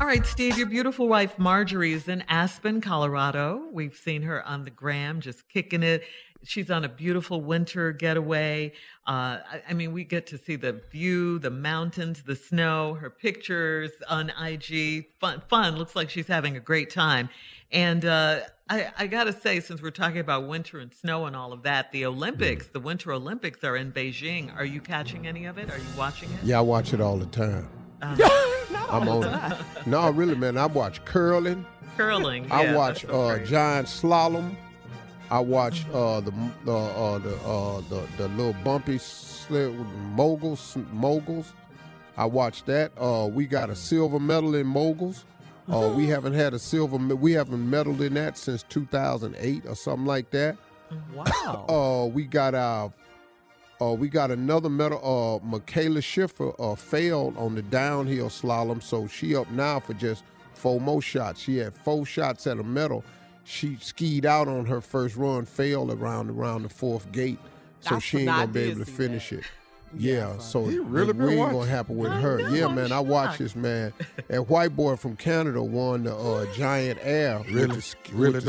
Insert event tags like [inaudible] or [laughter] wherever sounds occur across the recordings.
All right, Steve, your beautiful wife Marjorie is in Aspen, Colorado. We've seen her on the gram just kicking it. She's on a beautiful winter getaway. Uh, I, I, mean, we get to see the view, the mountains, the snow, her pictures on IG. Fun, fun. Looks like she's having a great time. And uh, I, I got to say, since we're talking about winter and snow and all of that, the Olympics, mm. the Winter Olympics are in Beijing. Are you catching any of it? Are you watching it? Yeah, I watch it all the time. Uh, I'm on it. No, really, man. I watch curling. Curling. Yeah, I watch uh, giant slalom. I watch uh, the the uh, the, uh, the the little bumpy sled moguls moguls. I watch that. Uh, we got a silver medal in moguls. Uh, we haven't had a silver. We haven't medaled in that since 2008 or something like that. Wow. uh, we got our. Uh, we got another medal. Uh, Mikaela Shiffrin uh, failed on the downhill slalom, so she up now for just four more shots. She had four shots at a medal. She skied out on her first run, failed around around the fourth gate, so I she ain't gonna be able to finish that. it. [laughs] Yeah, so it really we ain't gonna happen with I her. know, yeah, I'm man, I watched this man. That white boy from Canada won the uh, Giant Air. with Really? the sk- Really with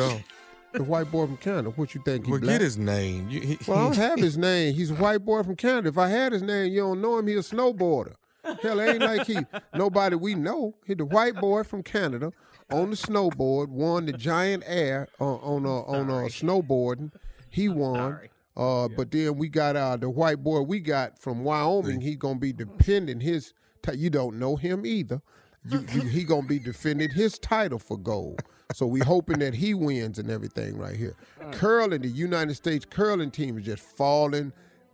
the, white boy from Canada. What you think? He Well, black? get his name. You- he- Well, I don't have his [laughs] name. He's a white boy from Canada. If I had his name, you don't know him. He a snowboarder. Hell, it ain't like he nobody we know. He the white boy from Canada on the snowboard won the Giant Air on on uh, on uh, snowboarding. He won. Uh, But then we got uh, the white boy we got from Wyoming. He gonna be depending his. T- you don't know him either. You, [laughs] you, he gonna be defending his title for gold. So we hoping that he wins and everything right here. Curling, the United States curling team is just falling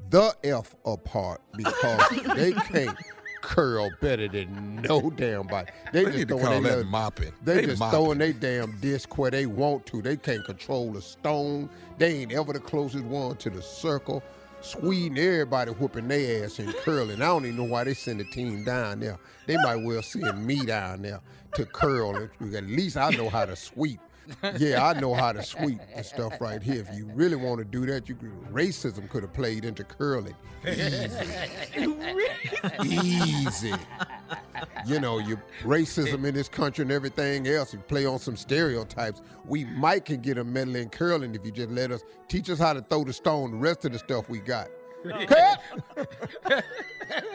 the f apart because [laughs] they can't curl better than no damn body. They, They just need to call that mopping. They, They just mopping. throwing their damn disc where they want to. They can't control a stone. They ain't ever the closest one to the circle. Sweden, everybody whooping their ass and curling. I don't even know why they send a team down there. They might well send me down there to curl. At least I know how to sweep. Yeah, I know how to sweep and stuff right here. If you really want to do that, you could, racism could have played into curling. Easy. [laughs] Easy. You know, your racism in this country and everything else. You play on some stereotypes. We might can get a medal in curling if you just let us teach us how to throw the stone. The rest of the stuff we got. Cut!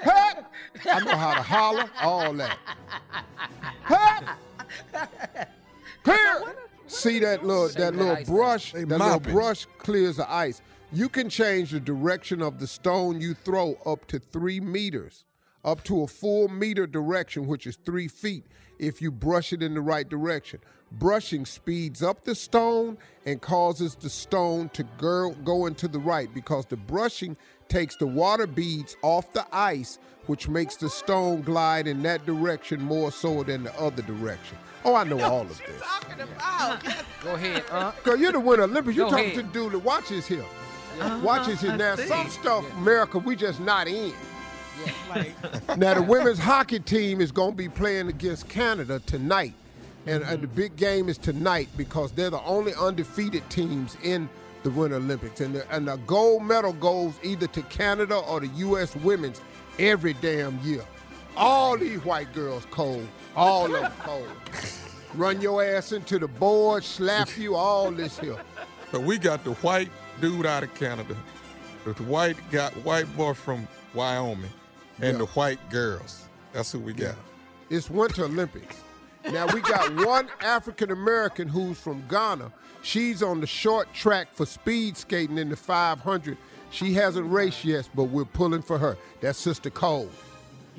Cut! I know how to holler, all that. Cut! Clear! See that little that little brush? That little brush clears the ice. You can change the direction of the stone you throw up to three meters, up to a full meter direction, which is three feet, if you brush it in the right direction. Brushing speeds up the stone and causes the stone to go, go into the right because the brushing takes the water beads off the ice, which makes the stone glide in that direction more so than the other direction. Oh, I know all of this. talking about? Go ahead, uh. Girl, you're the winner Olympics. You're Go talking ahead. to the dude that watches here. Uh-huh, Watches here. I Now, see. some stuff, America, we just not in. Like, Now, the women's hockey team is going to be playing against Canada tonight. And, and the mm-hmm. big game is tonight because they're the only undefeated teams in the Winter Olympics. And the, and the gold medal goes either to Canada or the U.S. women's every damn year. All these white girls cold. All of them cold. Run your ass into the board, slap you, all this here. But we got the white dude out of Canada, the white got white boy from Wyoming, and Yeah. the white girls. That's who we got. It's Winter Olympics. Now we got [laughs] one African American who's from Ghana. She's on the short track for speed skating in the 500. She hasn't raced yet, but we're pulling for her. That's Sister Cole.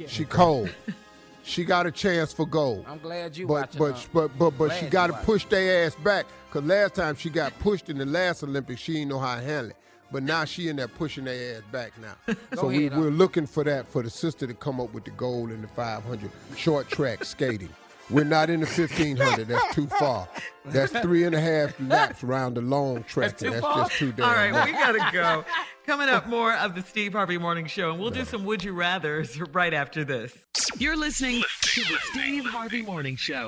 She cold. [laughs] she got a chance for gold. I'm glad you But watching. but but but but she got to push their ass back. Cause last time she got pushed in the last Olympics, she didn't know how to handle it. But now she in there pushing their ass back now. [laughs] so we, ahead, we're looking for that for the sister to come up with the gold in the 500 short track [laughs] skating. We're not in the 1500. That's too far. That's three and a half [laughs] laps around the long track, That's and too that's far? just too damn. All right, long. we gotta go. Coming up, more of the Steve Harvey Morning Show, and we'll do some Would You Rather's right after this. You're listening to the Steve Harvey Morning Show.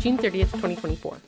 June 30th, 2024.